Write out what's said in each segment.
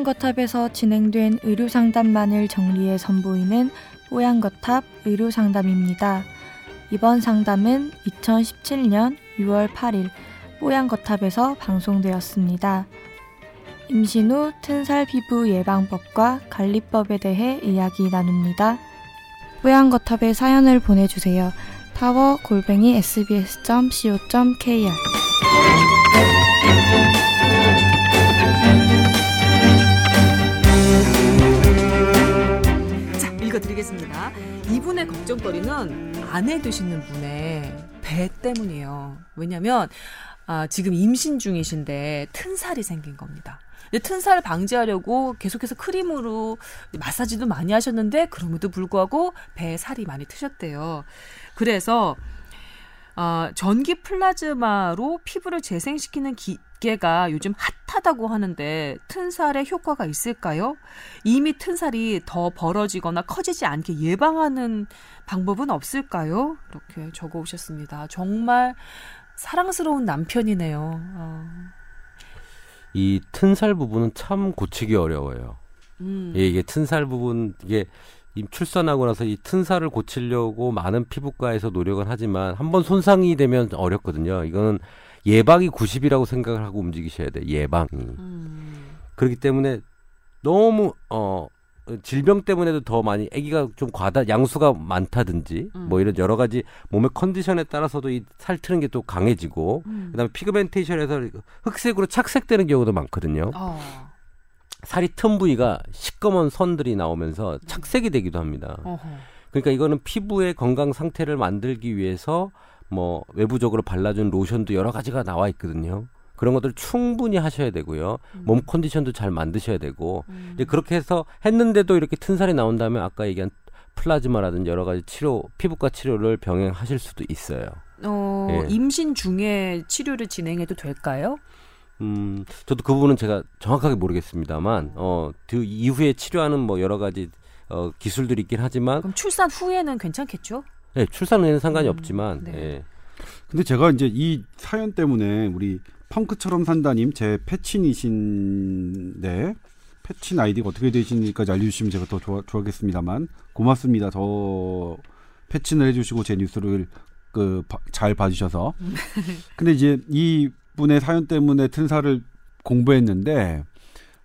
뽀양거탑에서 진행된 의료상담만을 정리해 선보이는 뽀양거탑 의료상담입니다. 이번 상담은 2017년 6월 8일 뽀양거탑에서 방송되었습니다. 임신 후 튼살 피부 예방법과 관리법에 대해 이야기 나눕니다. 뽀양거탑에 사연을 보내주세요. 타워 골뱅이 sbs.co.kr 이분의 걱정거리는 아내 되시는 분의 배 때문이에요. 왜냐면, 아, 지금 임신 중이신데 튼살이 생긴 겁니다. 근데 튼살 방지하려고 계속해서 크림으로 마사지도 많이 하셨는데 그럼에도 불구하고 배에 살이 많이 트셨대요. 그래서 어, 전기 플라즈마로 피부를 재생시키는 기계가 요즘 핫하다고 하는데 튼살에 효과가 있을까요? 이미 튼살이 더 벌어지거나 커지지 않게 예방하는 방법은 없을까요? 이렇게 적어 오셨습니다. 정말 사랑스러운 남편이네요. 어. 이 튼살 부분은 참 고치기 어려워요. 음. 예, 이게 튼살 부분 이게 임 출산하고 나서 이 튼살을 고치려고 많은 피부과에서 노력은 하지만 한 번 손상이 되면 어렵거든요. 이거는 예방이 90이라고 생각을 하고 움직이셔야 돼. 예방이. 음. 그렇기 때문에 너무 어 질병 때문에도 더 많이 아기가 좀 과다 양수가 많다든지 음. 뭐 이런 여러 가지 몸의 컨디션에 따라서도 이 살 트는 게 또 강해지고 음. 그다음에 피그멘테이션에서 흑색으로 착색되는 경우도 많거든요. 어. 살이 튼 부위가 시꺼먼 선들이 나오면서 착색이 되기도 합니다. 어허. 그러니까 이거는 피부의 건강 상태를 만들기 위해서 뭐 외부적으로 발라준 로션도 여러 가지가 나와 있거든요. 그런 것들 충분히 하셔야 되고요. 몸 컨디션도 잘 만드셔야 되고 음. 이제 그렇게 해서 했는데도 이렇게 튼 살이 나온다면 아까 얘기한 플라즈마라든지 여러 가지 치료 피부과 치료를 병행하실 수도 있어요. 어, 예. 임신 중에 치료를 진행해도 될까요? 음, 저도 그 부분은 제가 정확하게 모르겠습니다만 어, 그 이후에 치료하는 뭐 여러 가지 어, 기술들이 있긴 하지만 그럼 출산 후에는 괜찮겠죠? 예, 출산 후에는 상관이 음, 없지만 네. 예. 근데 제가 이제 이 사연 때문에 우리 펑크처럼 산다님 제 패친이신데 패친 아이디가 어떻게 되시는지까지 알려주시면 제가 더 좋아, 좋아하겠습니다만 고맙습니다. 더 패친을 해주시고 제 뉴스를 그 잘 봐주셔서 근데 이제 이 분의 사연 때문에 튼살을 공부했는데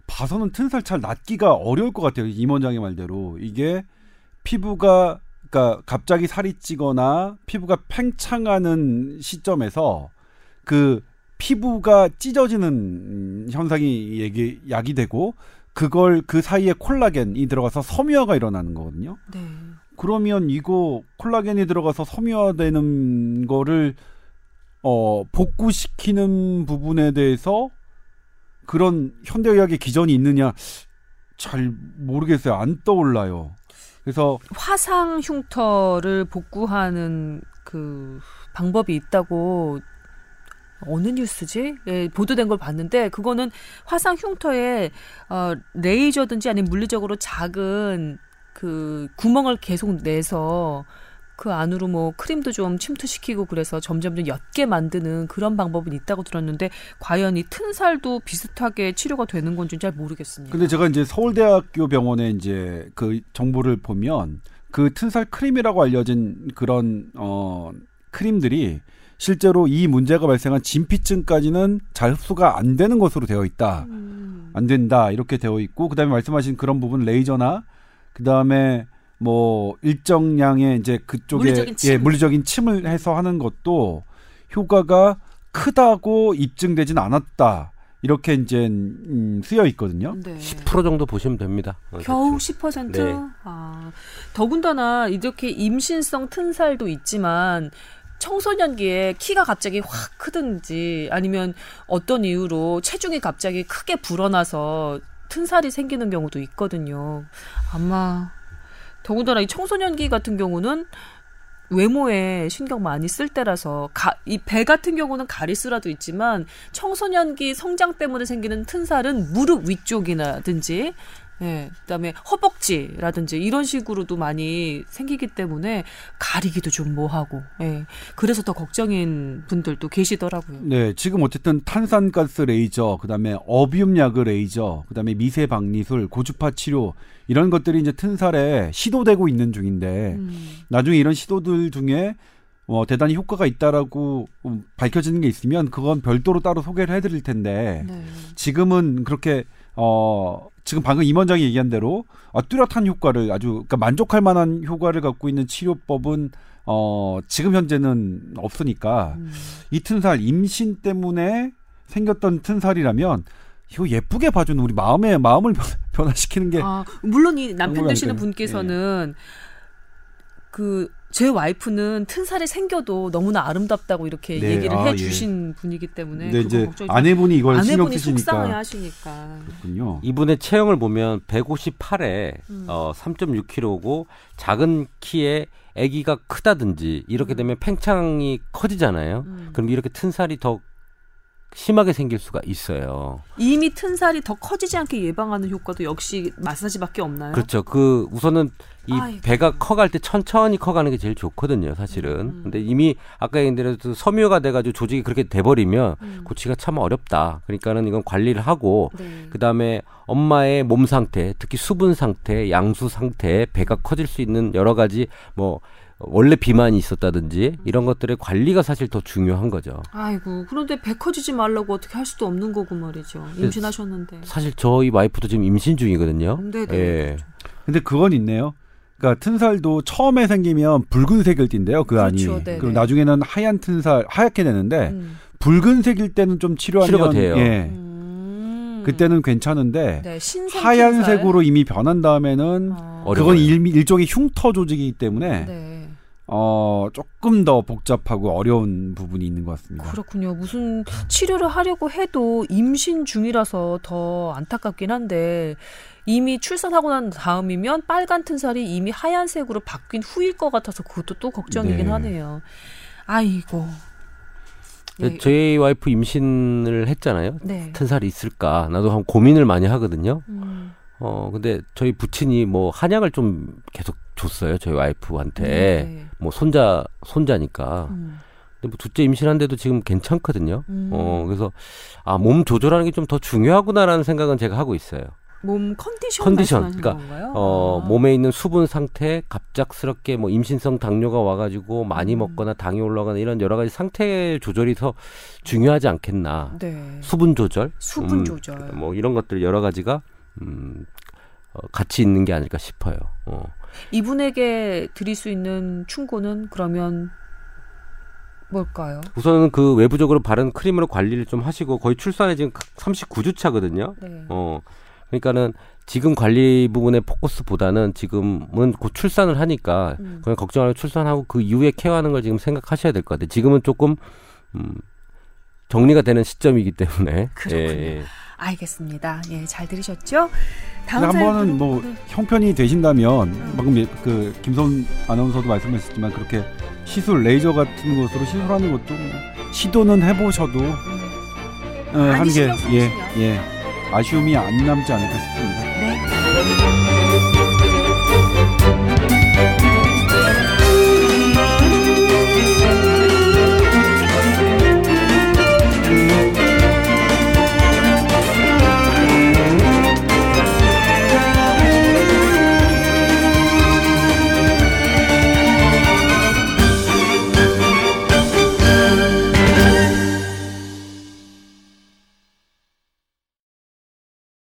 봐서는 튼살 잘 낫기가 어려울 것 같아요. 임 원장의 말대로 이게 피부가 그러니까 갑자기 살이 찌거나 피부가 팽창하는 시점에서 그 피부가 찢어지는 음, 현상이 얘기 야기되고 그걸 그 사이에 콜라겐이 들어가서 섬유화가 일어나는 거거든요. 네. 그러면 이거 콜라겐이 들어가서 섬유화되는 거를 어 복구시키는 부분에 대해서 그런 현대의학의 기전이 있느냐 잘 모르겠어요. 안 떠올라요. 그래서 화상 흉터를 복구하는 그 방법이 있다고 어느 뉴스지? 예, 보도된 걸 봤는데 그거는 화상 흉터에 어, 레이저든지 아니면 물리적으로 작은 그 구멍을 계속 내서 그 안으로 뭐 크림도 좀 침투시키고 그래서 점점 더 옅게 만드는 그런 방법은 있다고 들었는데 과연 이 튼살도 비슷하게 치료가 되는 건지 잘 모르겠습니다. 근데 제가 이제 서울대학교 병원에 이제 그 정보를 보면 그 튼살 크림이라고 알려진 그런 어 크림들이 실제로 이 문제가 발생한 진피층까지는 잘 흡수가 안 되는 것으로 되어 있다. 음. 안 된다. 이렇게 되어 있고 그다음에 말씀하신 그런 부분 레이저나 그다음에 뭐 일정량의 이제 그쪽에 물리적인 침. 예, 물리적인 침을 해서 하는 것도 효과가 크다고 입증되진 않았다. 이렇게 이제 음, 쓰여 있거든요. 네. 10% 정도 보시면 됩니다. 어, 겨우 대충. 10%? 네. 아, 더군다나 이렇게 임신성 튼살도 있지만 청소년기에 키가 갑자기 확 크든지 아니면 어떤 이유로 체중이 갑자기 크게 불어나서 튼살이 생기는 경우도 있거든요. 아마 더군다나 이 청소년기 같은 경우는 외모에 신경 많이 쓸 때라서 이 배 같은 경우는 가리수라도 있지만 청소년기 성장 때문에 생기는 튼살은 무릎 위쪽이나든지 예, 그다음에 허벅지라든지 이런 식으로도 많이 생기기 때문에 가리기도 좀 뭐하고, 예, 그래서 더 걱정인 분들도 계시더라고요. 네, 지금 어쨌든 탄산가스 레이저, 그다음에 어비움 야그 레이저, 그다음에 미세 박리술, 고주파 치료 이런 것들이 이제 튼살에 시도되고 있는 중인데 음, 나중에 이런 시도들 중에 어, 대단히 효과가 있다라고 음, 밝혀지는 게 있으면 그건 별도로 따로 소개를 해드릴 텐데 네. 지금은 그렇게 어 지금 방금 임원장이 얘기한 대로 아, 뚜렷한 효과를 아주 그러니까 만족할 만한 효과를 갖고 있는 치료법은 어 지금 현재는 없으니까 음. 이 튼살 임신 때문에 생겼던 튼살이라면 이거 예쁘게 봐주는 우리 마음의 마음을 변- 변화시키는 게 아, 물론 이 남편 되시는? 분께서는 그 제 와이프는 튼살이 생겨도 너무나 아름답다고 이렇게 네, 얘기를 아, 해주신 분이기 때문에 근데 그거 이제 아내분이 이걸 신경 아내분이 쓰시니까 속상해하시니까 그렇군요. 이분의 체형을 보면 158에 음. 어, 3.6kg고 작은 키에 아기가 크다든지 이렇게 되면 팽창이 커지잖아요. 음. 그럼 이렇게 튼살이 더 심하게 생길 수가 있어요. 이미 튼 살이 더 커지지 않게 예방하는 효과도 역시 마사지밖에 없나요? 그렇죠. 그 우선은 이 아이고. 배가 커갈 때 천천히 커가는 게 제일 좋거든요, 사실은. 음. 근데 이미 아까 얘기한 대로 섬유가 돼가지고 조직이 그렇게 돼버리면 음. 고치기가 참 어렵다. 그러니까는 이건 관리를 하고 네. 그 다음에 엄마의 몸 상태, 특히 수분 상태, 양수 상태, 배가 커질 수 있는 여러 가지 뭐 원래 비만이 있었다든지 이런 것들의 관리가 사실 더 중요한 거죠. 아이고 그런데 배 커지지 말라고 어떻게 할 수도 없는 거고 말이죠. 임신하셨는데. 사실 저희 와이프도 지금 임신 중이거든요. 네네. 예. 근데 그건 있네요. 그러니까 튼살도 처음에 생기면 붉은색을 띈대요. 그 안이. 그렇죠, 네네. 그리고 나중에는 하얀 튼살 하얗게 되는데 음. 붉은색일 때는 좀 치료하면 치료가 돼요. 예. 음. 그때는 괜찮은데 네, 하얀색으로 이미 변한 다음에는 어. 어려워요. 그건 일, 일종의 흉터 조직이기 때문에 네. 어 조금 더 복잡하고 어려운 부분이 있는 것 같습니다. 그렇군요. 무슨 치료를 하려고 해도 임신 중이라서 더 안타깝긴 한데 이미 출산하고 난 다음이면 빨간 튼살이 이미 하얀색으로 바뀐 후일 것 같아서 그것도 또 걱정이긴 네. 하네요. 아이고. 예, 저희 와이프 임신을 했잖아요. 네. 튼살이 있을까? 나도 한 고민을 많이 하거든요. 음, 어, 근데 저희 부친이 뭐 한약을 좀 계속 줬어요. 저희 와이프한테. 네. 뭐 손자, 손자니까. 음, 근데 뭐 둘째 임신한데도 지금 괜찮거든요. 음. 어, 그래서 아, 몸 조절하는 게 좀 더 중요하구나라는 생각은 제가 하고 있어요. 몸 컨디션, 컨디션, 그러니까, 건가요? 어, 아. 몸에 있는 수분 상태, 갑작스럽게 뭐 임신성 당뇨가 와가지고 많이 음. 먹거나 당이 올라가는 이런 여러 가지 상태 조절이 더 중요하지 않겠나. 네. 수분 조절, 수분 음, 조절. 뭐 이런 것들 여러 가지가 음, 어, 같이 있는 게 아닐까 싶어요. 어. 이분에게 드릴 수 있는 충고는 그러면 뭘까요? 우선은 그 외부적으로 바른 크림으로 관리를 좀 하시고 거의 출산에 지금 39주 차거든요. 네. 어. 그러니까는 지금 관리 부분의 포커스보다는 지금은 곧 출산을 하니까 음. 그냥 걱정하고 출산하고 그 이후에 케어하는 걸 지금 생각하셔야 될 것 같아요. 지금은 조금 음, 정리가 되는 시점이기 때문에 그렇군요. 예, 예. 알겠습니다. 예, 잘 들으셨죠? 다음 한 번은 뭐 네. 형편이 되신다면 방금 예- 그 김선 아나운서도 말씀하셨지만 그렇게 시술 레이저 같은 것으로 시술하는 것도 뭐 시도는 해보셔도 음. 어, 많이 하는 신경 게 예, 쓰시면. 예, 아쉬움이 안 남지 않을까 싶습니다. 네.